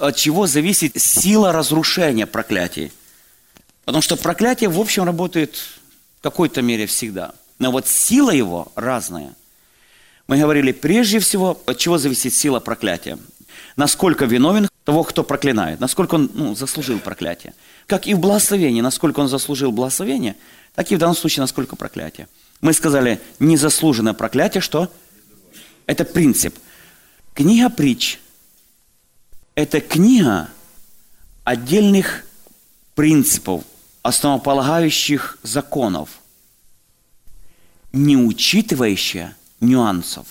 от чего зависит сила разрушения проклятий. Потому что проклятие, в общем, работает в какой-то мере всегда. Но вот сила его разная. Мы говорили, прежде всего, от чего зависит сила проклятия. Насколько виновен того, кто проклинает, насколько он ну, заслужил проклятие. Как и в благословении, насколько он заслужил благословение, так и в данном случае, насколько проклятие. Мы сказали, незаслуженное проклятие, что? Это принцип. Книга притч – это книга отдельных принципов, основополагающих законов, не учитывающая нюансов.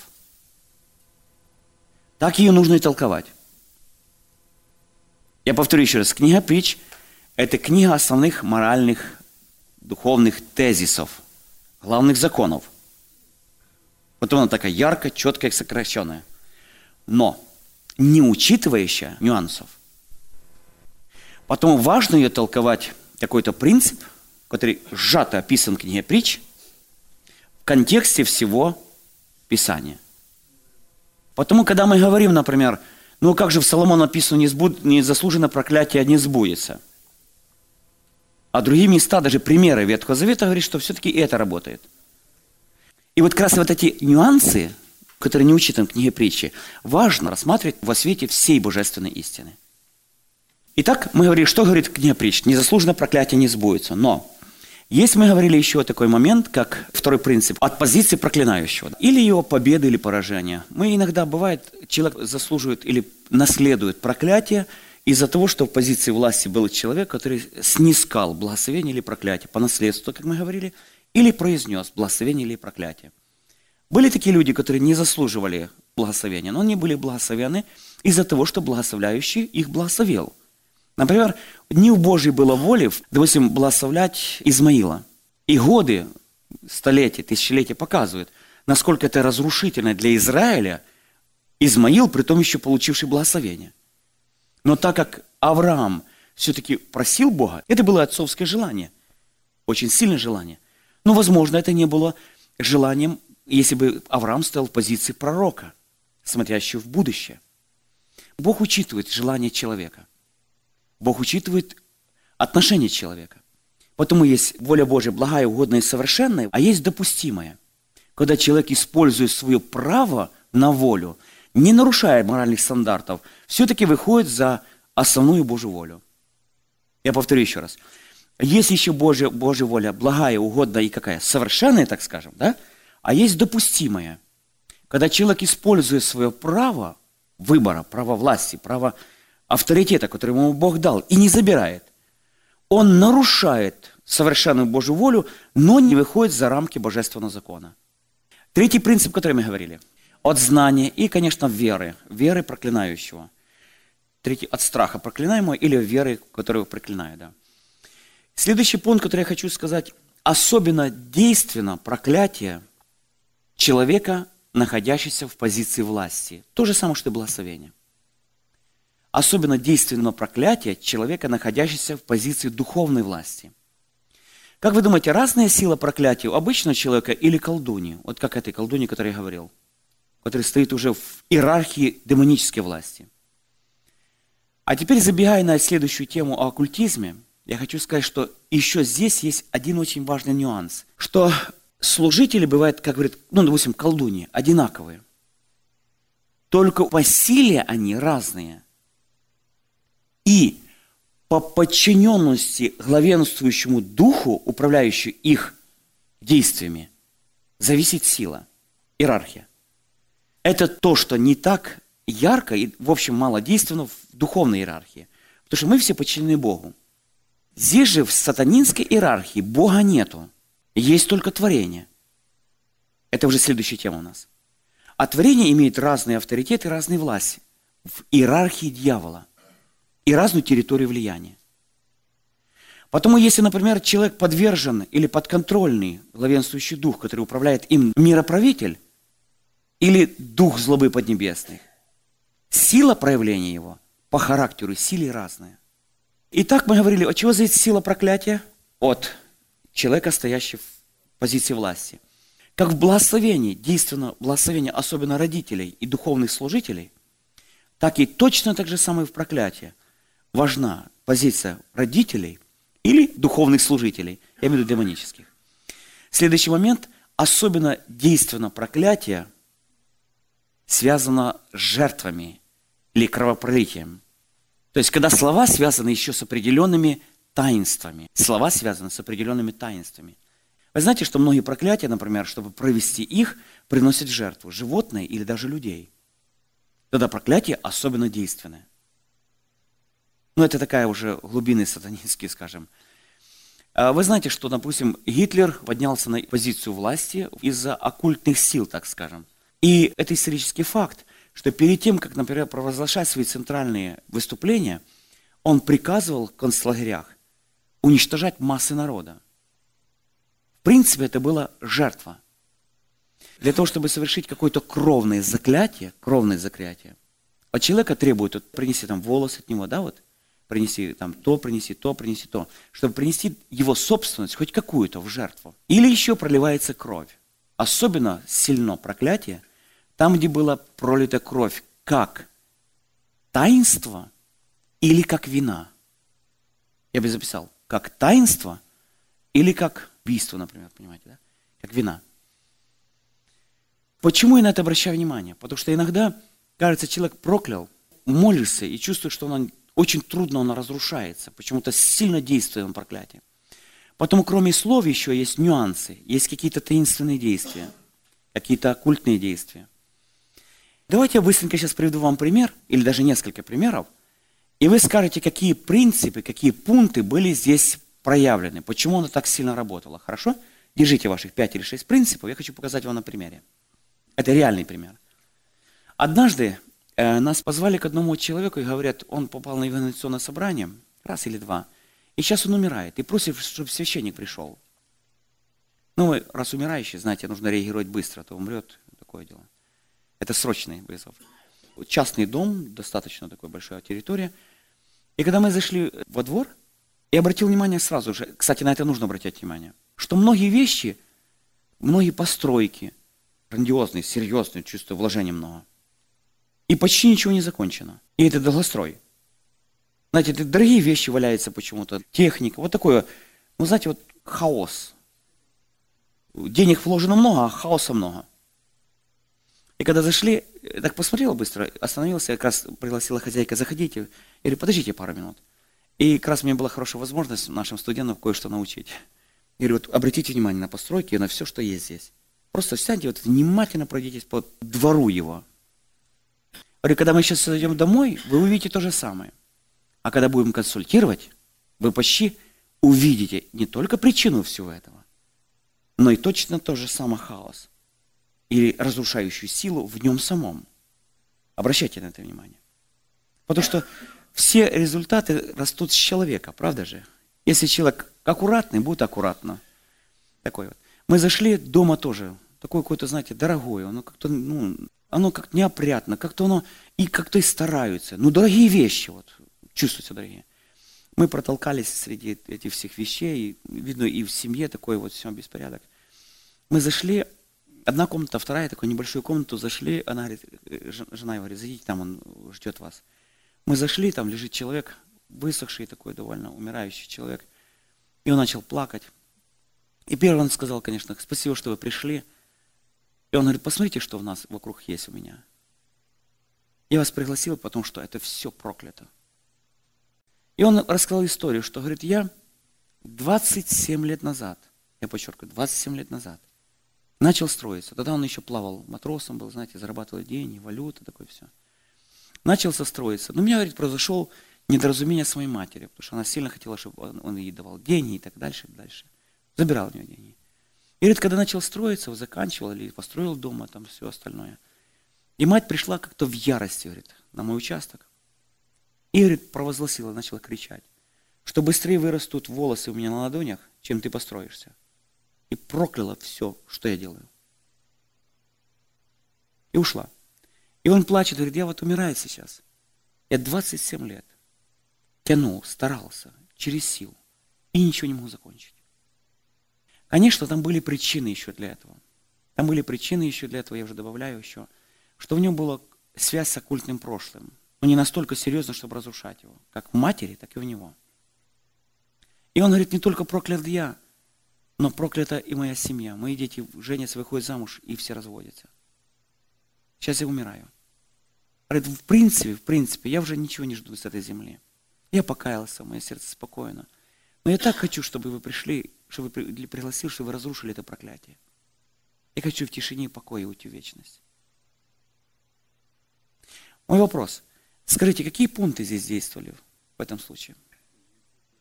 Так ее нужно и толковать. Я повторю еще раз. Книга притч – это книга основных моральных, духовных тезисов, главных законов. Вот она такая яркая, четкая, сокращенная. Но не учитывающая нюансов. Потом важно ее толковать какой-то принцип, который сжато описан в книге притч, в контексте всего Писания. Потому, когда мы говорим, например, ну как же в Соломон написано, незаслуженно проклятие не сбудется. А другие места, даже примеры Ветхого Завета говорят, что все-таки это работает. И вот как раз вот эти нюансы, которые не учитаны в книге притчи, важно рассматривать во свете всей божественной истины. Итак, мы говорили, что говорит книга притч? Незаслуженно проклятие не сбудется. Но есть, мы говорили еще такой момент, как второй принцип, от позиции проклинающего. Или его победы или поражения. Мы иногда, бывает, человек заслуживает или наследует проклятие из-за того, что в позиции власти был человек, который снискал благословение или проклятие по наследству, как мы говорили, или произнес благословение или проклятие. Были такие люди, которые не заслуживали благословения, но они были благословены из-за того, что благословляющий их благословил – Например, не в Божьей было воли, допустим, благословлять Измаила. И годы, столетия, тысячелетия показывают, насколько это разрушительно для Израиля Измаил, при том еще получивший благословение. Но так как Авраам все-таки просил Бога, это было отцовское желание, очень сильное желание. Но, возможно, это не было желанием, если бы Авраам стоял в позиции пророка, смотрящего в будущее. Бог учитывает желание человека. Бог учитывает отношение человека. Потому есть воля Божья благая, угодная и совершенная, а есть допустимая. Когда человек использует свое право на волю, не нарушая моральных стандартов, все-таки выходит за основную Божью волю. Я повторю еще раз. Есть еще Божья, Божья воля, благая, угодная и какая? Совершенная, так скажем, да? А есть допустимая. Когда человек использует свое право выбора, право власти, право авторитета, который ему Бог дал, и не забирает. Он нарушает совершенную Божью волю, но не выходит за рамки божественного закона. Третий принцип, который мы говорили. От знания и, конечно, веры. Веры проклинающего. Третий, от страха проклинаемого или веры, которую проклинаю. Да. Следующий пункт, который я хочу сказать. Особенно действенно проклятие человека, находящегося в позиции власти. То же самое, что и благословение особенно действенного проклятия человека, находящегося в позиции духовной власти. Как вы думаете, разная сила проклятия у обычного человека или колдуни? Вот как этой колдуни, о которой я говорил, который стоит уже в иерархии демонической власти. А теперь, забегая на следующую тему о оккультизме, я хочу сказать, что еще здесь есть один очень важный нюанс, что служители бывают, как говорят, ну, допустим, колдуни, одинаковые. Только по силе они разные – и по подчиненности главенствующему духу, управляющему их действиями, зависит сила, иерархия. Это то, что не так ярко и, в общем, мало действенно в духовной иерархии. Потому что мы все подчинены Богу. Здесь же в сатанинской иерархии Бога нету. Есть только творение. Это уже следующая тема у нас. А творение имеет разные авторитеты, разные власти. В иерархии дьявола и разную территорию влияния. Потому если, например, человек подвержен или подконтрольный главенствующий дух, который управляет им мироправитель, или дух злобы поднебесных, сила проявления его по характеру силе разная. Итак, мы говорили, от чего зависит сила проклятия? От человека, стоящего в позиции власти. Как в благословении, действенно благословение, особенно родителей и духовных служителей, так и точно так же самое в проклятии. Важна позиция родителей или духовных служителей, я имею в виду демонических. Следующий момент, особенно действенно проклятие, связано с жертвами или кровопролитием. То есть, когда слова связаны еще с определенными таинствами. Слова связаны с определенными таинствами. Вы знаете, что многие проклятия, например, чтобы провести их, приносят жертву животные или даже людей. Тогда проклятие особенно действенное. Ну, это такая уже глубины сатанинские, скажем. А вы знаете, что, допустим, Гитлер поднялся на позицию власти из-за оккультных сил, так скажем. И это исторический факт, что перед тем, как, например, провозглашать свои центральные выступления, он приказывал в концлагерях уничтожать массы народа. В принципе, это была жертва. Для того, чтобы совершить какое-то кровное заклятие, кровное заклятие, от человека требуют, вот, принеси там волосы от него, да, вот, принеси там то, принеси то, принеси то, чтобы принести его собственность, хоть какую-то, в жертву. Или еще проливается кровь. Особенно сильно проклятие, там, где была пролита кровь, как таинство или как вина. Я бы записал как таинство или как убийство, например, понимаете, да? Как вина. Почему я на это обращаю внимание? Потому что иногда, кажется, человек проклял, молится и чувствует, что он очень трудно он разрушается. Почему-то сильно действует он проклятие. Потом, кроме слов, еще есть нюансы, есть какие-то таинственные действия, какие-то оккультные действия. Давайте я быстренько сейчас приведу вам пример, или даже несколько примеров – и вы скажете, какие принципы, какие пункты были здесь проявлены, почему оно так сильно работало. Хорошо? Держите ваших пять или шесть принципов, я хочу показать вам на примере. Это реальный пример. Однажды э, нас позвали к одному человеку и говорят, он попал на евангелизационное собрание, раз или два, и сейчас он умирает, и просит, чтобы священник пришел. Ну, раз умирающий, знаете, нужно реагировать быстро, а то умрет, такое дело. Это срочный вызов. Частный дом, достаточно такой большая территория – и когда мы зашли во двор, я обратил внимание сразу же, кстати, на это нужно обратить внимание, что многие вещи, многие постройки, грандиозные, серьезные, чувствую, вложения много. И почти ничего не закончено. И это долгострой. Знаете, это дорогие вещи валяются почему-то, техника, вот такое, ну, знаете, вот хаос. Денег вложено много, а хаоса много. И когда зашли, так посмотрела быстро, остановился, как раз пригласила хозяйка, заходите. Говорю, подождите пару минут. И как раз у меня была хорошая возможность нашим студентам кое-что научить. Я говорю, вот обратите внимание на постройки на все, что есть здесь. Просто сядьте, вот внимательно пройдитесь по двору его. Я говорю, когда мы сейчас зайдем домой, вы увидите то же самое. А когда будем консультировать, вы почти увидите не только причину всего этого, но и точно то же самое хаос или разрушающую силу в нем самом. Обращайте на это внимание. Потому что все результаты растут с человека, правда же? Если человек аккуратный, будет аккуратно. Такой вот. Мы зашли дома тоже, такое какое-то, знаете, дорогое, оно как-то, ну, оно как-то неопрятно, как-то оно, и как-то и стараются. Ну, дорогие вещи, вот, чувствуются дорогие. Мы протолкались среди этих всех вещей, видно, и в семье такой вот все беспорядок. Мы зашли, Одна комната, вторая, такую небольшую комнату зашли, она говорит, э, жена его говорит, зайдите, там он ждет вас. Мы зашли, там лежит человек, высохший такой довольно, умирающий человек. И он начал плакать. И первый он сказал, конечно, спасибо, что вы пришли. И он говорит, посмотрите, что у нас вокруг есть у меня. Я вас пригласил, потому что это все проклято. И он рассказал историю, что, говорит, я 27 лет назад, я подчеркиваю, 27 лет назад, начал строиться. Тогда он еще плавал матросом был, знаете, зарабатывал деньги, валюта, такое все. Начался строиться. Но у меня, говорит, произошел недоразумение своей матери, потому что она сильно хотела, чтобы он, он ей давал деньги и так дальше, и дальше. Забирал у нее деньги. И говорит, когда начал строиться, заканчивал или построил дома, там все остальное. И мать пришла как-то в ярости, говорит, на мой участок. И, говорит, провозгласила, начала кричать, что быстрее вырастут волосы у меня на ладонях, чем ты построишься и прокляла все, что я делаю. И ушла. И он плачет, говорит, я вот умираю сейчас. Я 27 лет тянул, старался, через силу, и ничего не мог закончить. Конечно, там были причины еще для этого. Там были причины еще для этого, я уже добавляю еще, что в нем была связь с оккультным прошлым. но не настолько серьезно, чтобы разрушать его. Как в матери, так и в него. И он говорит, не только проклят я, но проклята и моя семья. Мои дети женятся, выходят замуж, и все разводятся. Сейчас я умираю. В принципе, в принципе, я уже ничего не жду с этой земли. Я покаялся, мое сердце спокойно. Но я так хочу, чтобы вы пришли, чтобы вы пригласили, чтобы вы разрушили это проклятие. Я хочу в тишине и покое уйти в вечность. Мой вопрос. Скажите, какие пункты здесь действовали в этом случае?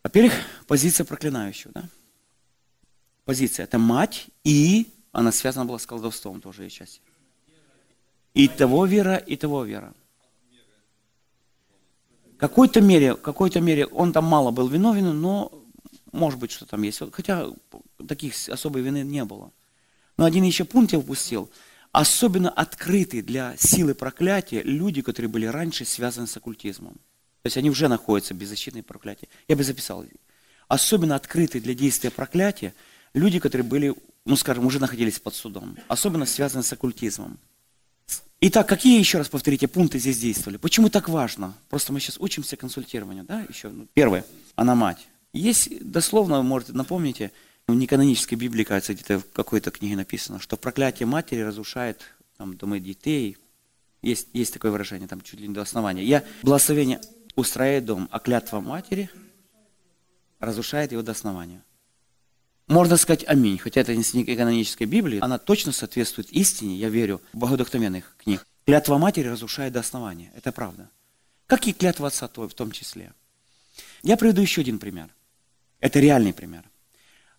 Во-первых, позиция проклинающего, да? Позиция. Это мать, и она связана была с колдовством тоже ее часть. И того вера, и того вера. В какой-то мере, какой-то мере он там мало был виновен, но может быть, что там есть. Хотя таких особой вины не было. Но один еще пункт я упустил. Особенно открыты для силы проклятия люди, которые были раньше связаны с оккультизмом. То есть они уже находятся в беззащитной проклятии. Я бы записал. Особенно открыты для действия проклятия люди, которые были, ну скажем, уже находились под судом. Особенно связаны с оккультизмом. Итак, какие, еще раз повторите, пункты здесь действовали? Почему так важно? Просто мы сейчас учимся консультированию, да, еще. Ну, первое, она мать. Есть, дословно, может, напомните, в неканонической Библии, кажется, где-то в какой-то книге написано, что проклятие матери разрушает там, дома детей. Есть, есть такое выражение, там чуть ли не до основания. Я благословение устраивает дом, а клятва матери разрушает его до основания. Можно сказать аминь, хотя это не канонической Библии, она точно соответствует истине, я верю, в богодухновенных книг. Клятва матери разрушает до основания, это правда. Как и клятва отца в том числе. Я приведу еще один пример. Это реальный пример.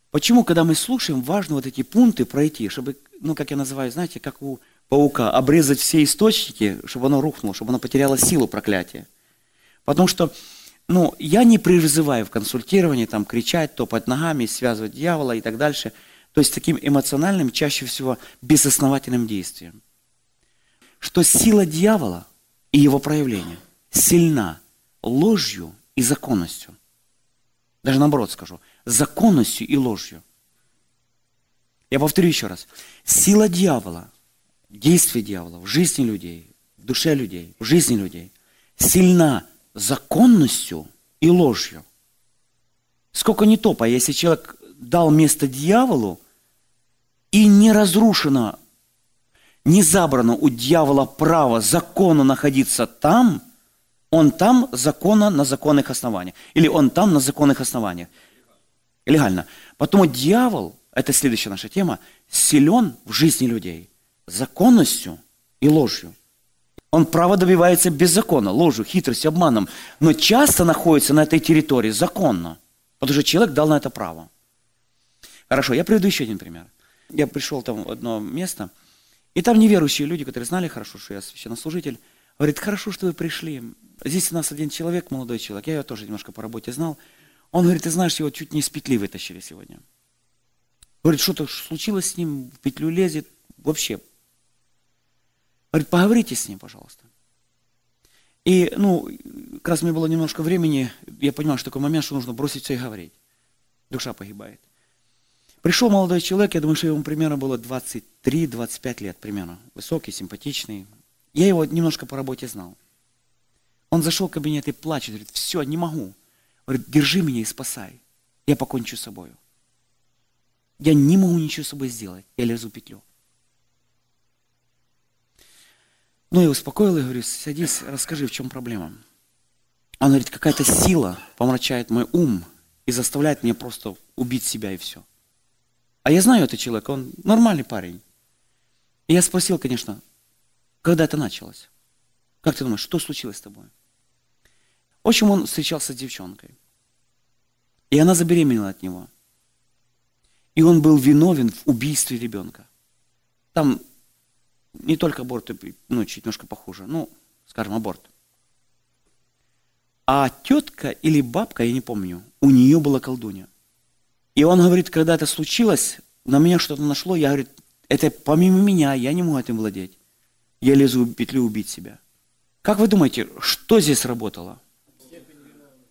Почему, когда мы слушаем, важно вот эти пункты пройти, чтобы, ну, как я называю, знаете, как у паука, обрезать все источники, чтобы оно рухнуло, чтобы оно потеряло силу проклятия. Потому что, ну, я не призываю в консультировании там кричать, топать ногами, связывать дьявола и так дальше. То есть таким эмоциональным, чаще всего безосновательным действием. Что сила дьявола и его проявление сильна ложью и законностью. Даже наоборот скажу, законностью и ложью. Я повторю еще раз. Сила дьявола, действие дьявола в жизни людей, в душе людей, в жизни людей сильна законностью и ложью. Сколько не топа, если человек дал место дьяволу, и не разрушено, не забрано у дьявола право закону находиться там, он там законно на законных основаниях. Или он там на законных основаниях. Легально. Потому дьявол, это следующая наша тема, силен в жизни людей законностью и ложью. Он право добивается без закона, ложью, хитростью, обманом, но часто находится на этой территории законно, потому что человек дал на это право. Хорошо, я приведу еще один пример. Я пришел там в одно место, и там неверующие люди, которые знали хорошо, что я священнослужитель, говорят, хорошо, что вы пришли. Здесь у нас один человек, молодой человек, я его тоже немножко по работе знал. Он говорит, ты знаешь, его чуть не из петли вытащили сегодня. Говорит, что-то случилось с ним, в петлю лезет, вообще Говорит, поговорите с ним, пожалуйста. И, ну, как раз мне было немножко времени, я понимал, что такой момент, что нужно бросить все и говорить. Душа погибает. Пришел молодой человек, я думаю, что ему примерно было 23-25 лет примерно. Высокий, симпатичный. Я его немножко по работе знал. Он зашел в кабинет и плачет, говорит, все, не могу. Говорит, держи меня и спасай. Я покончу с собой. Я не могу ничего с собой сделать. Я лезу в петлю. Ну, я успокоил и говорю, садись, расскажи, в чем проблема. Он говорит, какая-то сила помрачает мой ум и заставляет меня просто убить себя и все. А я знаю этого человека, он нормальный парень. И я спросил, конечно, когда это началось? Как ты думаешь, что случилось с тобой? В общем, он встречался с девчонкой. И она забеременела от него. И он был виновен в убийстве ребенка. Там не только аборт, ну, чуть немножко похуже, ну, скажем, аборт. А тетка или бабка, я не помню, у нее была колдунья. И он говорит, когда это случилось, на меня что-то нашло, я говорю, это помимо меня, я не могу этим владеть. Я лезу в петлю убить себя. Как вы думаете, что здесь работало?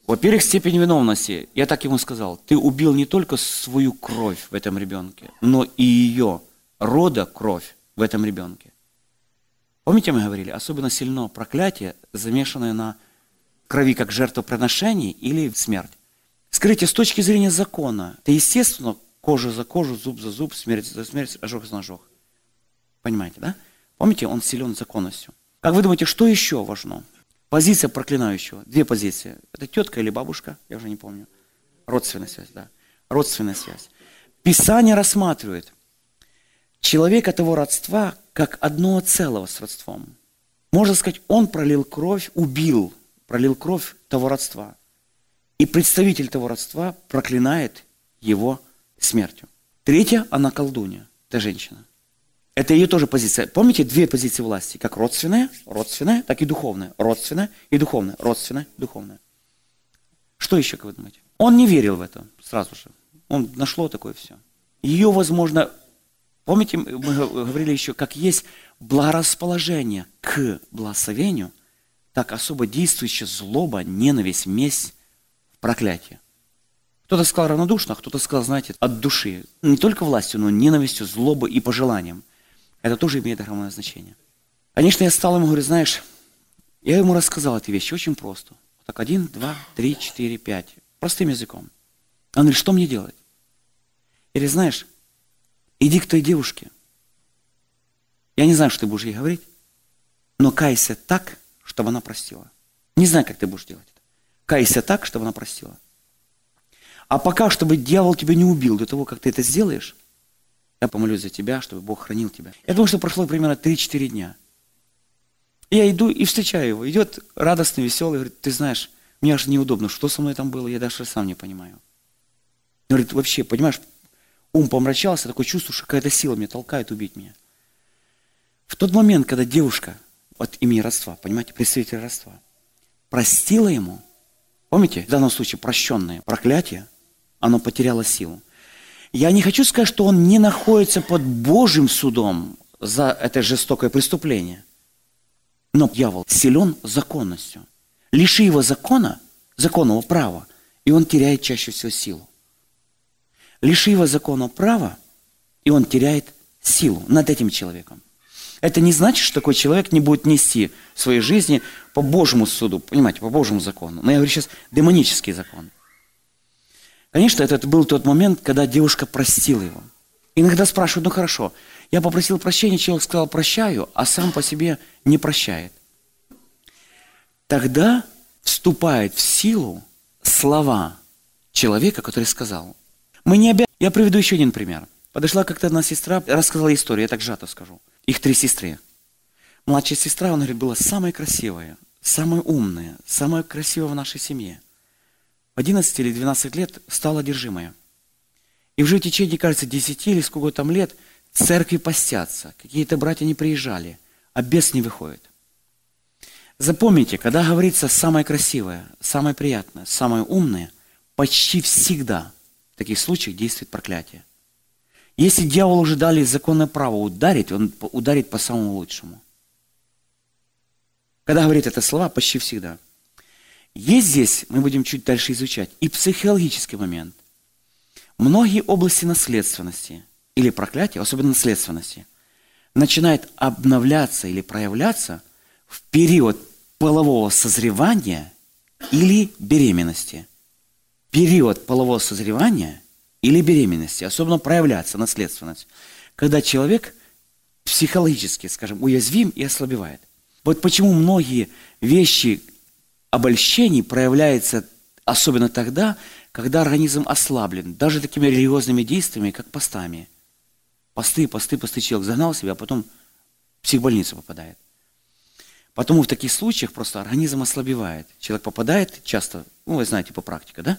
Во-первых, степень виновности. Я так ему сказал. Ты убил не только свою кровь в этом ребенке, но и ее рода кровь в этом ребенке. Помните, мы говорили, особенно сильно проклятие, замешанное на крови как жертвоприношение или смерть. Скажите, с точки зрения закона, это естественно, кожа за кожу, зуб за зуб, смерть за смерть, ожог за ожог. Понимаете, да? Помните, он силен законностью. Как вы думаете, что еще важно? Позиция проклинающего. Две позиции. Это тетка или бабушка, я уже не помню. Родственная связь, да. Родственная связь. Писание рассматривает человека того родства как одного целого с родством. Можно сказать, он пролил кровь, убил, пролил кровь того родства. И представитель того родства проклинает его смертью. Третья, она колдунья, это женщина. Это ее тоже позиция. Помните, две позиции власти, как родственная, родственная, так и духовная. Родственная и духовная, родственная, духовная. Что еще, как вы думаете? Он не верил в это сразу же. Он нашло такое все. Ее, возможно, помните, мы говорили еще, как есть благорасположение к благословению, так особо действующая злоба, ненависть, месть, проклятие. Кто-то сказал равнодушно, а кто-то сказал, знаете, от души. Не только властью, но ненавистью, злобой и пожеланием. Это тоже имеет огромное значение. Конечно, я стал ему говорю, знаешь, я ему рассказал эти вещи очень просто. Так, один, два, три, четыре, пять. Простым языком. Он говорит, что мне делать? Или знаешь, иди к той девушке. Я не знаю, что ты будешь ей говорить, но кайся так, чтобы она простила. Не знаю, как ты будешь делать это. Кайся так, чтобы она простила. А пока, чтобы дьявол тебя не убил до того, как ты это сделаешь, я помолюсь за тебя, чтобы Бог хранил тебя. Я думаю, что прошло примерно 3-4 дня. Я иду и встречаю его. Идет радостный, веселый, говорит, ты знаешь, мне аж неудобно, что со мной там было, я даже сам не понимаю. Говорит, вообще, понимаешь, ум помрачался, такое чувство, что какая-то сила меня толкает убить меня. В тот момент, когда девушка от имени родства, понимаете, представитель родства, простила ему, помните, в данном случае прощенное проклятие, оно потеряло силу. Я не хочу сказать, что он не находится под Божьим судом за это жестокое преступление. Но дьявол силен законностью. Лиши его закона, законного права, и он теряет чаще всего силу. Лиши его закона права, и он теряет силу над этим человеком. Это не значит, что такой человек не будет нести в своей жизни по Божьему суду, понимаете, по Божьему закону. Но я говорю сейчас демонический закон. Конечно, это был тот момент, когда девушка простила его. Иногда спрашивают, ну хорошо, я попросил прощения, человек сказал прощаю, а сам по себе не прощает. Тогда вступает в силу слова человека, который сказал. Мы не обязаны... Я приведу еще один пример. Подошла как-то одна сестра, рассказала историю, я так сжато скажу. Их три сестры. Младшая сестра, она говорит, была самая красивая, самая умная, самая красивая в нашей семье. 11 или 12 лет стала одержимая. И уже в течение, кажется, 10 или сколько там лет церкви постятся, какие-то братья не приезжали, а бес не выходит. Запомните, когда говорится самое красивое, самое приятное, самое умное, почти всегда в таких случаях действует проклятие. Если дьявол уже дали законное право ударить, он ударит по самому лучшему. Когда говорит это слова, почти всегда – есть здесь, мы будем чуть дальше изучать, и психологический момент. Многие области наследственности или проклятия, особенно наследственности, начинают обновляться или проявляться в период полового созревания или беременности. Период полового созревания или беременности, особенно проявляться наследственность, когда человек психологически, скажем, уязвим и ослабевает. Вот почему многие вещи, обольщений проявляется особенно тогда, когда организм ослаблен, даже такими религиозными действиями, как постами. Посты, посты, посты человек загнал себя, а потом в психбольницу попадает. Потому в таких случаях просто организм ослабевает. Человек попадает часто, ну вы знаете по практике, да,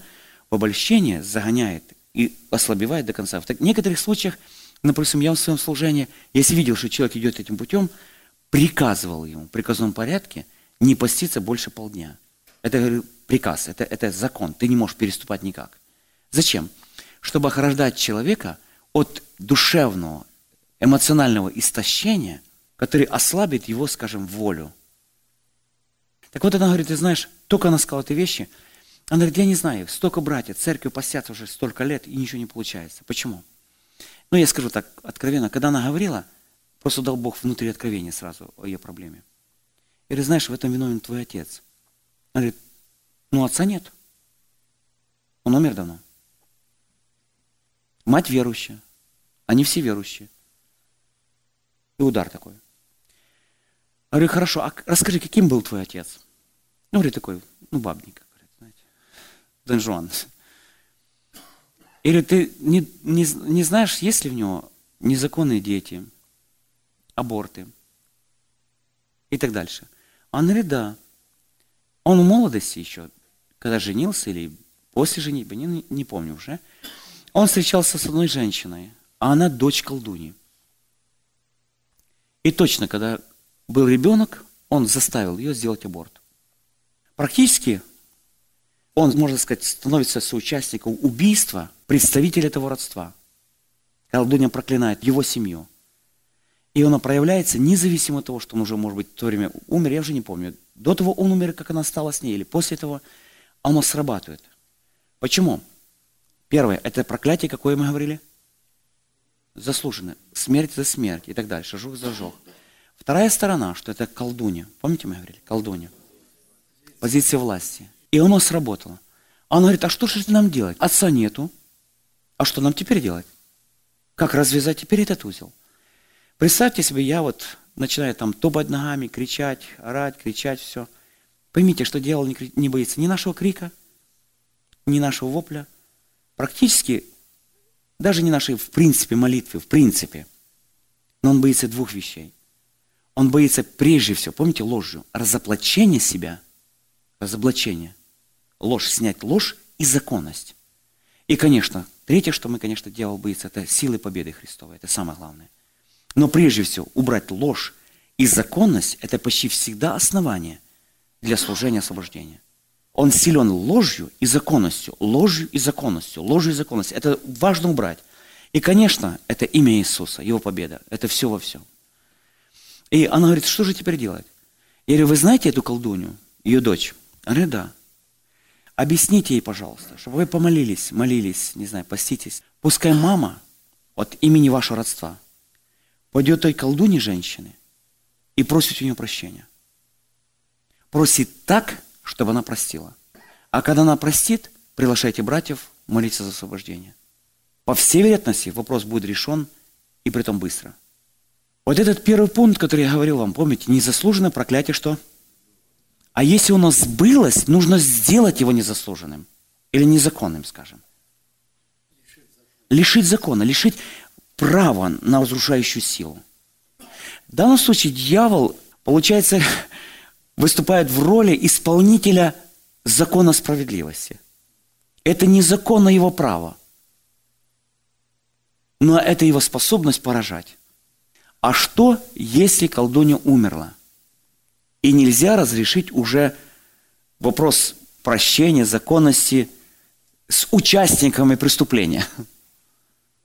в обольщение загоняет и ослабевает до конца. В некоторых случаях, например, я в своем служении, если видел, что человек идет этим путем, приказывал ему в приказном порядке – не поститься больше полдня. Это приказ, это, это закон, ты не можешь переступать никак. Зачем? Чтобы охраждать человека от душевного, эмоционального истощения, который ослабит его, скажем, волю. Так вот она говорит, ты знаешь, только она сказала эти вещи, она говорит, я не знаю, столько братьев, церковь постятся уже столько лет, и ничего не получается. Почему? Ну, я скажу так откровенно, когда она говорила, Просто дал Бог внутри откровения сразу о ее проблеме. И говорит, знаешь, в этом виновен твой отец. Она говорит, ну отца нет. Он умер давно. Мать верующая. Они все верующие. И удар такой. Я говорю, хорошо, а расскажи, каким был твой отец? Ну, говорит, такой, ну, бабник, Дон. Или ты не, не, не знаешь, есть ли в него незаконные дети, аборты и так дальше. Он говорит, да. Он в молодости еще, когда женился или после женитьбы, не, не помню уже, он встречался с одной женщиной, а она дочь колдуни. И точно, когда был ребенок, он заставил ее сделать аборт. Практически он, можно сказать, становится соучастником убийства представителя этого родства. Колдунья проклинает его семью. И она проявляется независимо от того, что он уже, может быть, в то время умер, я уже не помню. До того он умер, как она стала с ней, или после этого оно срабатывает. Почему? Первое, это проклятие, какое мы говорили? Заслуженное. Смерть за смерть и так дальше, жук за жук. Вторая сторона, что это колдунья. Помните, мы говорили? Колдунья. Позиция власти. И оно сработало. Она говорит, а что же нам делать? Отца нету. А что нам теперь делать? Как развязать теперь этот узел? Представьте себе, я вот начинаю там топать ногами, кричать, орать, кричать, все. Поймите, что дьявол не боится ни нашего крика, ни нашего вопля, практически даже не нашей, в принципе, молитвы, в принципе. Но он боится двух вещей. Он боится прежде всего, помните, ложью, разоблачения себя, разоблачения, ложь, снять ложь и законность. И, конечно, третье, что мы, конечно, дьявол боится, это силы победы Христовой, это самое главное. Но прежде всего, убрать ложь и законность – это почти всегда основание для служения освобождения. Он силен ложью и законностью, ложью и законностью, ложью и законностью. Это важно убрать. И, конечно, это имя Иисуса, Его победа. Это все во всем. И она говорит, что же теперь делать? Я говорю, вы знаете эту колдунью, ее дочь? Она говорит, да. Объясните ей, пожалуйста, чтобы вы помолились, молились, не знаю, поститесь. Пускай мама от имени вашего родства пойдет той колдуне женщины и просит у нее прощения. Просит так, чтобы она простила. А когда она простит, приглашайте братьев молиться за освобождение. По всей вероятности вопрос будет решен, и при том быстро. Вот этот первый пункт, который я говорил вам, помните, незаслуженное проклятие что? А если у нас сбылось, нужно сделать его незаслуженным. Или незаконным, скажем. Лишить закона, лишить права на разрушающую силу. В данном случае дьявол, получается, выступает в роли исполнителя закона справедливости. Это не закон, а его право. Но это его способность поражать. А что, если колдунья умерла? И нельзя разрешить уже вопрос прощения, законности с участниками преступления.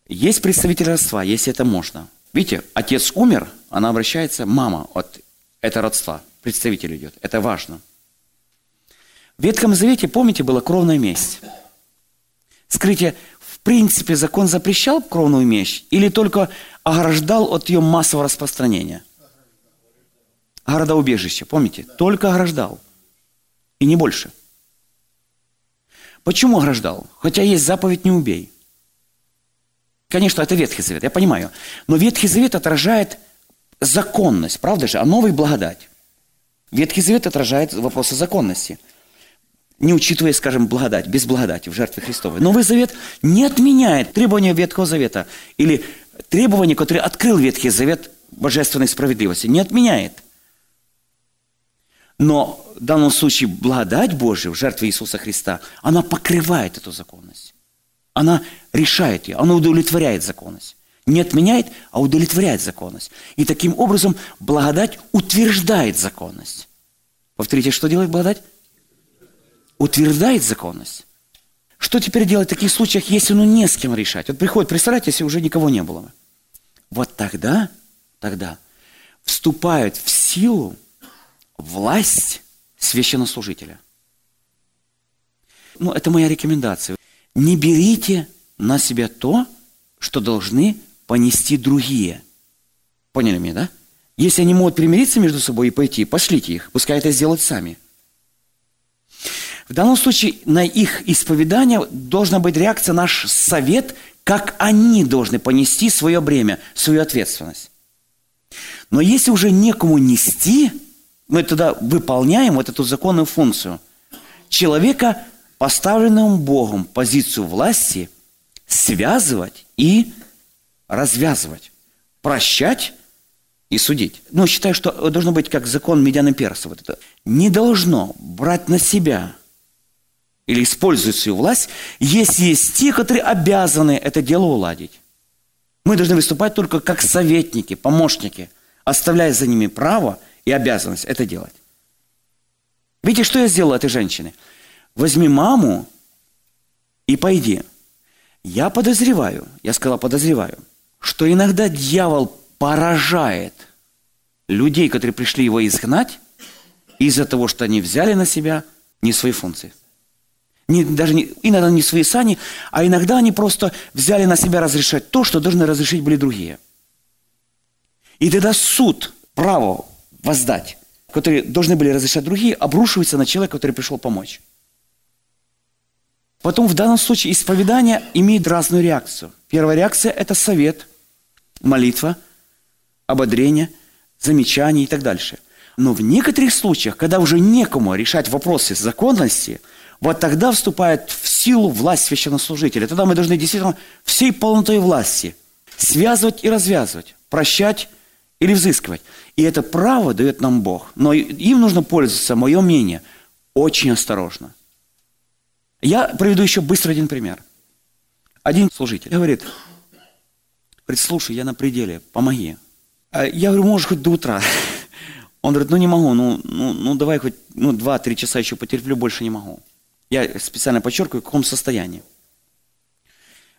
Есть представитель родства, если это можно. Видите, отец умер, она обращается, мама от это родства, представитель идет. Это важно. В Ветхом Завете, помните, была кровная месть. Скажите, в принципе закон запрещал кровную месть или только ограждал от ее массового распространения? Городоубежище, помните? Только ограждал. И не больше. Почему ограждал? Хотя есть заповедь «не убей». Конечно, это Ветхий Завет, я понимаю. Но Ветхий Завет отражает законность, правда же? А Новый – благодать. Ветхий Завет отражает вопросы законности – не учитывая, скажем, благодать, без благодати в жертве Христовой. Новый Завет не отменяет требования Ветхого Завета или требования, которые открыл Ветхий Завет божественной справедливости, не отменяет. Но в данном случае благодать Божия в жертве Иисуса Христа, она покрывает эту законность. Она решает ее, она удовлетворяет законность. Не отменяет, а удовлетворяет законность. И таким образом благодать утверждает законность. Повторите, что делает благодать? утверждает законность. Что теперь делать в таких случаях, если ну не с кем решать? Вот приходит, представляете, если уже никого не было. Вот тогда, тогда вступает в силу власть священнослужителя. Ну, это моя рекомендация. Не берите на себя то, что должны понести другие. Поняли меня, да? Если они могут примириться между собой и пойти, пошлите их, пускай это сделают сами. В данном случае на их исповедание должна быть реакция, наш совет, как они должны понести свое бремя, свою ответственность. Но если уже некому нести, мы тогда выполняем вот эту законную функцию. Человека, поставленному Богом позицию власти, связывать и развязывать, прощать и судить. Ну, считаю, что должно быть как закон медианы перса. Вот это. Не должно брать на себя или использовать свою власть, если есть те, которые обязаны это дело уладить. Мы должны выступать только как советники, помощники, оставляя за ними право и обязанность это делать. Видите, что я сделал этой женщине? Возьми маму и пойди. Я подозреваю, я сказал подозреваю, что иногда дьявол поражает людей, которые пришли его изгнать, из-за того, что они взяли на себя не свои функции. Не, даже не, иногда не свои сани, а иногда они просто взяли на себя разрешать то, что должны разрешить были другие. И тогда суд, право воздать, которые должны были разрешать другие, обрушивается на человека, который пришел помочь. Потом в данном случае исповедание имеет разную реакцию. Первая реакция – это совет, молитва, ободрение, замечание и так дальше. Но в некоторых случаях, когда уже некому решать вопросы законности, вот тогда вступает в силу власть священнослужителя. Тогда мы должны действительно всей полнотой власти связывать и развязывать, прощать или взыскивать. И это право дает нам Бог. Но им нужно пользоваться, мое мнение, очень осторожно. Я приведу еще быстро один пример. Один служитель говорит, говорит, слушай, я на пределе, помоги. А я говорю, можешь хоть до утра. Он говорит, ну не могу, ну, ну, ну давай хоть ну, 2-3 часа еще потерплю, больше не могу. Я специально подчеркиваю, в каком состоянии.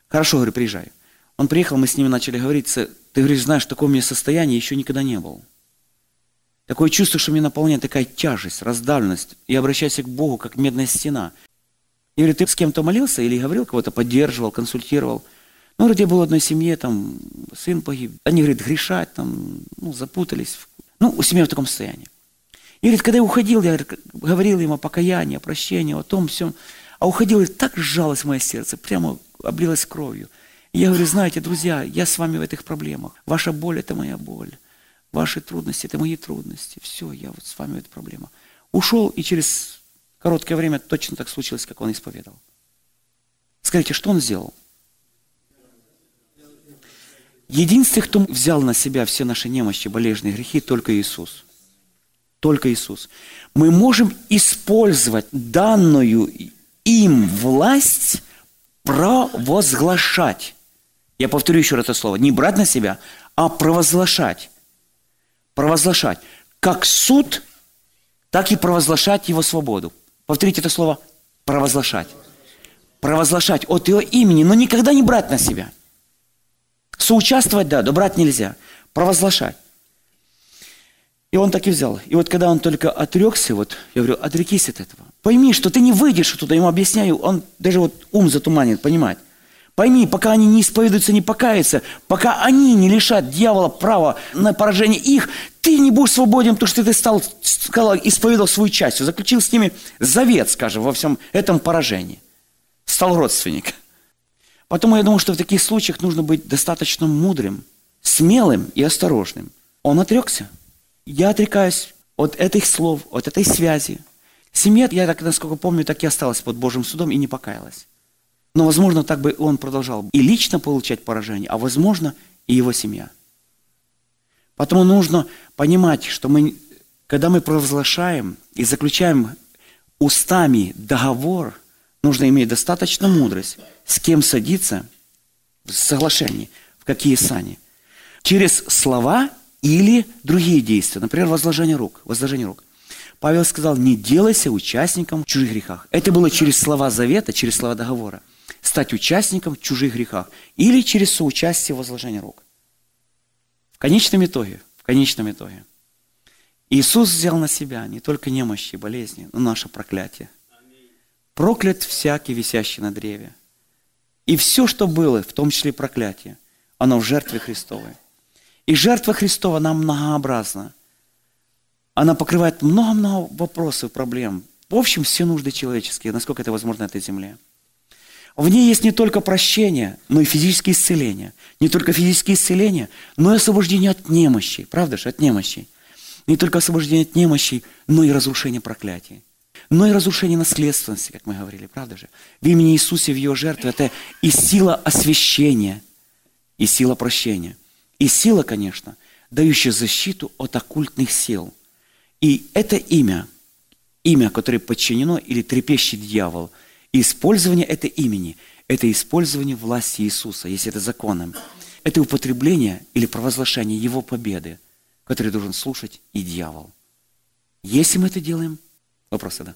Хорошо, говорю, приезжаю. Он приехал, мы с ними начали говорить. Ты, говоришь, знаешь, в таком мне состоянии еще никогда не был. Такое чувство, что меня наполняет такая тяжесть, раздавленность. И обращайся к Богу, как медная стена. Я говорю, ты с кем-то молился или говорил, кого-то поддерживал, консультировал? Ну, вроде был в одной семье, там, сын погиб. Они, говорят, грешать, там, ну, запутались. Ну, семья в таком состоянии. И говорит, когда я уходил, я говорил ему о покаянии, о прощении, о том всем. А уходил, и так сжалось мое сердце, прямо облилось кровью. Я говорю, знаете, друзья, я с вами в этих проблемах. Ваша боль – это моя боль. Ваши трудности – это мои трудности. Все, я вот с вами в этой проблеме. Ушел, и через короткое время точно так случилось, как он исповедовал. Скажите, что он сделал? Единственный, кто взял на себя все наши немощи, болезненные грехи, только Иисус только Иисус. Мы можем использовать данную им власть провозглашать. Я повторю еще раз это слово. Не брать на себя, а провозглашать. Провозглашать. Как суд, так и провозглашать его свободу. Повторите это слово провозглашать. Провозглашать от его имени, но никогда не брать на себя. Соучаствовать, да, но брать нельзя. Провозглашать. И он так и взял. И вот когда он только отрекся, вот, я говорю, отрекись от этого. Пойми, что ты не выйдешь оттуда. Ему объясняю, он даже вот ум затуманит, понимает. Пойми, пока они не исповедуются, не покаются, пока они не лишат дьявола права на поражение их, ты не будешь свободен, потому что ты стал, сказал, исповедовал свою часть, заключил с ними завет, скажем, во всем этом поражении. Стал родственник. Поэтому я думаю, что в таких случаях нужно быть достаточно мудрым, смелым и осторожным. Он отрекся. Я отрекаюсь от этих слов, от этой связи. Семья, я так, насколько помню, так и осталась под Божьим судом и не покаялась. Но, возможно, так бы он продолжал и лично получать поражение, а, возможно, и его семья. Поэтому нужно понимать, что мы, когда мы провозглашаем и заключаем устами договор, нужно иметь достаточно мудрость, с кем садиться в соглашении, в какие сани. Через слова – или другие действия, например, возложение рук. Возложение рук. Павел сказал, не делайся участником в чужих грехах. Это было через слова завета, через слова договора. Стать участником в чужих грехах. Или через соучастие возложения рук. В конечном итоге, в конечном итоге, Иисус взял на себя не только немощи и болезни, но наше проклятие. Проклят всякий, висящий на древе. И все, что было, в том числе проклятие, оно в жертве Христовой. И жертва Христова, она многообразна. Она покрывает много-много вопросов, проблем. В общем, все нужды человеческие, насколько это возможно на этой земле. В ней есть не только прощение, но и физические исцеления. Не только физические исцеления, но и освобождение от немощи. Правда же, от немощи. Не только освобождение от немощи, но и разрушение проклятий. Но и разрушение наследственности, как мы говорили, правда же? В имени Иисуса, в Его жертве, это и сила освящения, и сила прощения. И сила, конечно, дающая защиту от оккультных сил. И это имя, имя, которое подчинено или трепещет дьявол – использование этого имени – это использование власти Иисуса, если это законом. Это употребление или провозглашение Его победы, который должен слушать и дьявол. Если мы это делаем, вопросы, да?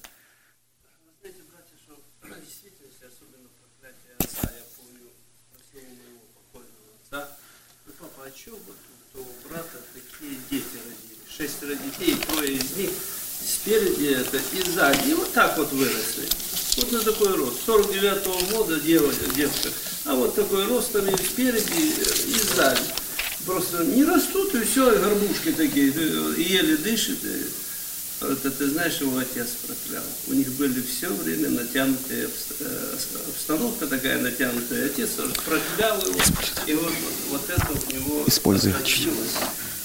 детей, трое из них спереди это и сзади. И вот так вот выросли. Вот на такой рост. 49-го года девочка, девка. А вот такой рост там и спереди, и сзади. Просто не растут, и все, и горбушки такие, и еле дышит. И... Это ты знаешь, его отец проклял. У них были все время натянутые э, обстановка такая натянутая. Отец проклял его, и вот, вот это у него Используй.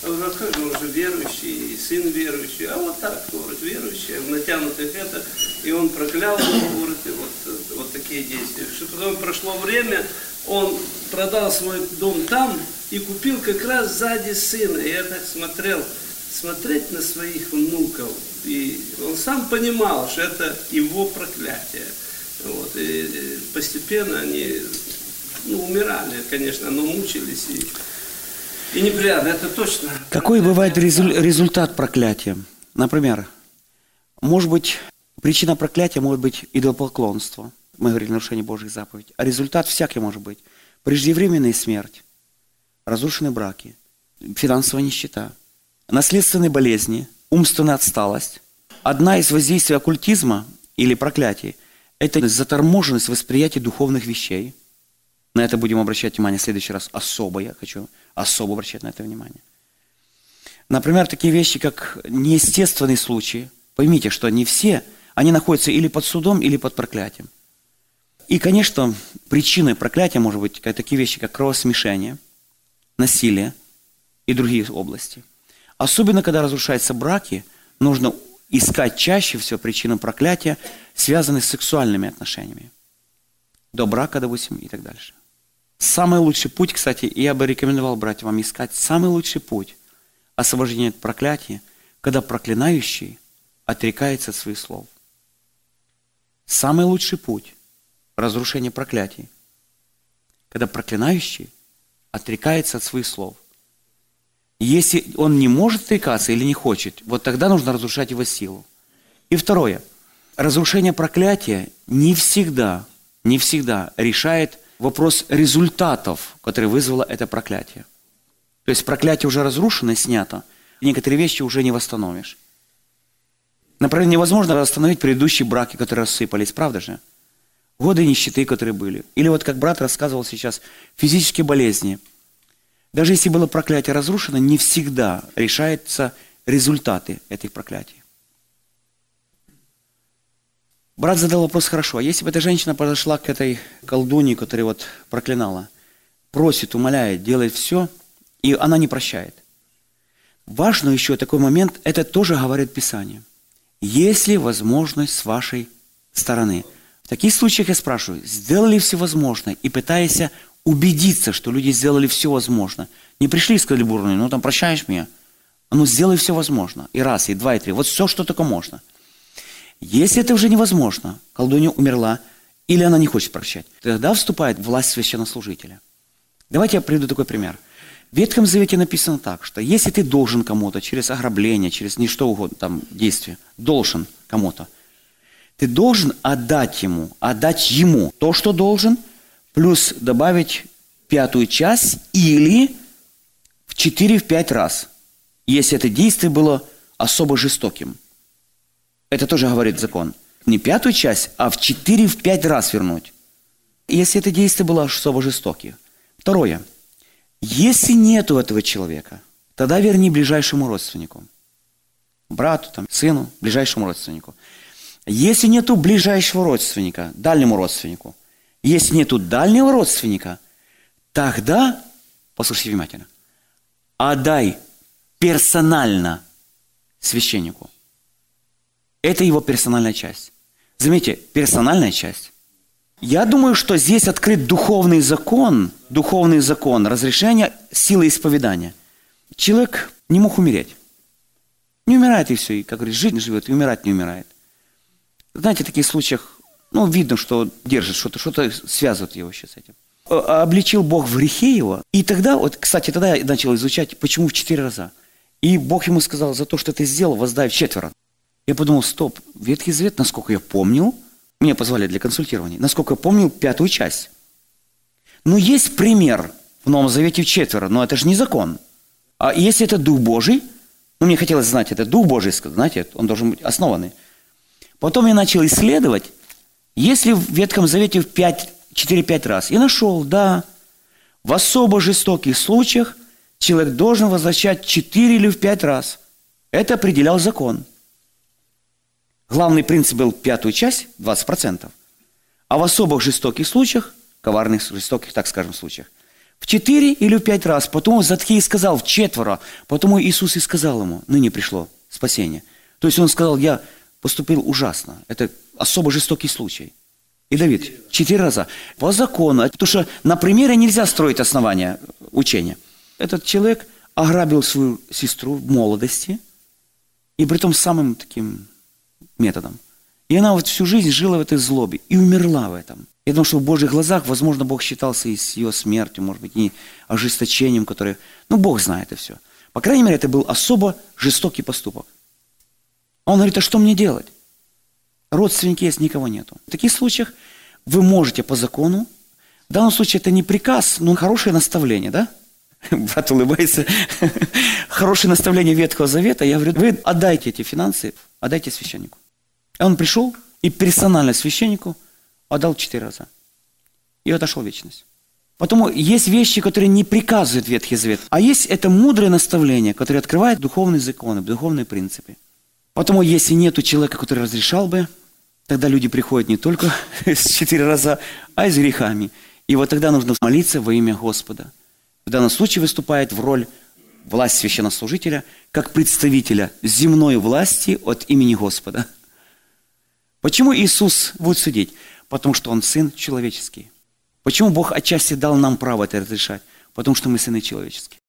Он расскажет, он же верующий, и сын верующий, а вот так, говорит, верующий, в натянутых это, и он проклял его, говорит, и вот, вот такие действия. Что потом прошло время, он продал свой дом там и купил как раз сзади сына. И я так смотрел, смотреть на своих внуков, и он сам понимал, что это его проклятие. Вот, и постепенно они ну, умирали, конечно, но мучились. И, и неприятно, это точно. Какой бывает результат проклятия? Например, может быть, причина проклятия может быть идолопоклонство. Мы говорили нарушение Божьих заповедей. А результат всякий может быть. Преждевременная смерть, разрушенные браки, финансовая нищета, наследственные болезни, умственная отсталость. Одна из воздействий оккультизма или проклятий – это заторможенность восприятия духовных вещей. На это будем обращать внимание в следующий раз особо. Я хочу особо обращать на это внимание. Например, такие вещи, как неестественные случаи. Поймите, что не все, они находятся или под судом, или под проклятием. И, конечно, причиной проклятия может быть такие вещи, как кровосмешение, насилие и другие области. Особенно, когда разрушаются браки, нужно искать чаще всего причину проклятия, связанные с сексуальными отношениями. До брака, допустим, и так дальше. Самый лучший путь, кстати, я бы рекомендовал брать вам искать, самый лучший путь освобождения от проклятия, когда проклинающий отрекается от своих слов. Самый лучший путь разрушения проклятий, когда проклинающий отрекается от своих слов. Если он не может отрекаться или не хочет, вот тогда нужно разрушать его силу. И второе. Разрушение проклятия не всегда, не всегда решает вопрос результатов, которые вызвало это проклятие. То есть проклятие уже разрушено снято, некоторые вещи уже не восстановишь. Например, невозможно восстановить предыдущие браки, которые рассыпались, правда же? Годы нищеты, которые были. Или вот как брат рассказывал сейчас, физические болезни. Даже если было проклятие разрушено, не всегда решаются результаты этих проклятий. Брат задал вопрос хорошо. А если бы эта женщина подошла к этой колдуне, которая вот проклинала, просит, умоляет, делает все, и она не прощает. Важно еще такой момент, это тоже говорит Писание. Есть ли возможность с вашей стороны? В таких случаях я спрашиваю, сделали все возможное и пытаясь убедиться, что люди сделали все возможное. Не пришли и сказали бурные, ну там прощаешь меня? Ну сделай все возможно. И раз, и два, и три. Вот все, что только можно – если это уже невозможно, колдунья умерла, или она не хочет прощать, тогда вступает власть священнослужителя. Давайте я приведу такой пример. В Ветхом Завете написано так, что если ты должен кому-то через ограбление, через ничто угодно, там, действие, должен кому-то, ты должен отдать ему, отдать ему то, что должен, плюс добавить пятую часть или в 4-5 раз, если это действие было особо жестоким – это тоже говорит закон. Не пятую часть, а в четыре, в пять раз вернуть. Если это действие было особо жестокие. Второе. Если нету этого человека, тогда верни ближайшему родственнику. Брату, там, сыну, ближайшему родственнику. Если нету ближайшего родственника, дальнему родственнику, если нету дальнего родственника, тогда, послушайте внимательно, отдай персонально священнику. Это его персональная часть. Заметьте, персональная часть. Я думаю, что здесь открыт духовный закон, духовный закон разрешения силы исповедания. Человек не мог умереть. Не умирает и все, и, как говорит, жизнь живет, и умирать не умирает. Знаете, в таких случаях, ну, видно, что держит, что-то что связывает его сейчас с этим. Э, обличил Бог в грехе его. И тогда, вот, кстати, тогда я начал изучать, почему в четыре раза. И Бог ему сказал, за то, что ты сделал, воздай в четверо. Я подумал, стоп, Ветхий Завет, насколько я помнил, мне позвали для консультирования, насколько я помнил, пятую часть. Но есть пример в Новом Завете в четверо, но это же не закон. А если это Дух Божий, ну, мне хотелось знать, это Дух Божий, знаете, он должен быть основанный. Потом я начал исследовать, если в Ветхом Завете в 4-5 раз, и нашел, да, в особо жестоких случаях человек должен возвращать 4 или в 5 раз. Это определял закон. Главный принцип был пятую часть, 20%. А в особых жестоких случаях, коварных, жестоких, так скажем, случаях, в четыре или в пять раз. Потом Заткей сказал в четверо. Потому Иисус и сказал ему, ныне пришло спасение. То есть он сказал, я поступил ужасно. Это особо жестокий случай. И Давид, четыре раза. По закону. Потому что на примере нельзя строить основания учения. Этот человек ограбил свою сестру в молодости, и при том самым таким методом. И она вот всю жизнь жила в этой злобе и умерла в этом. Я думаю, что в Божьих глазах, возможно, Бог считался и с ее смертью, может быть, не ожесточением, которое... Ну, Бог знает это все. По крайней мере, это был особо жестокий поступок. Он говорит, а что мне делать? Родственники есть, никого нету. В таких случаях вы можете по закону, в данном случае это не приказ, но хорошее наставление, да? Брат улыбается. Хорошее наставление Ветхого Завета. Я говорю, вы отдайте эти финансы, отдайте священнику. Он пришел и персонально священнику отдал четыре раза. И отошел в вечность. Потому есть вещи, которые не приказывает Ветхий Завет, а есть это мудрое наставление, которое открывает духовные законы, духовные принципы. Потому если нету человека, который разрешал бы, тогда люди приходят не только с четыре раза, а и с грехами. И вот тогда нужно молиться во имя Господа. В данном случае выступает в роль власть священнослужителя как представителя земной власти от имени Господа. Почему Иисус будет судить? Потому что Он Сын человеческий. Почему Бог отчасти дал нам право это разрешать? Потому что мы сыны человеческие.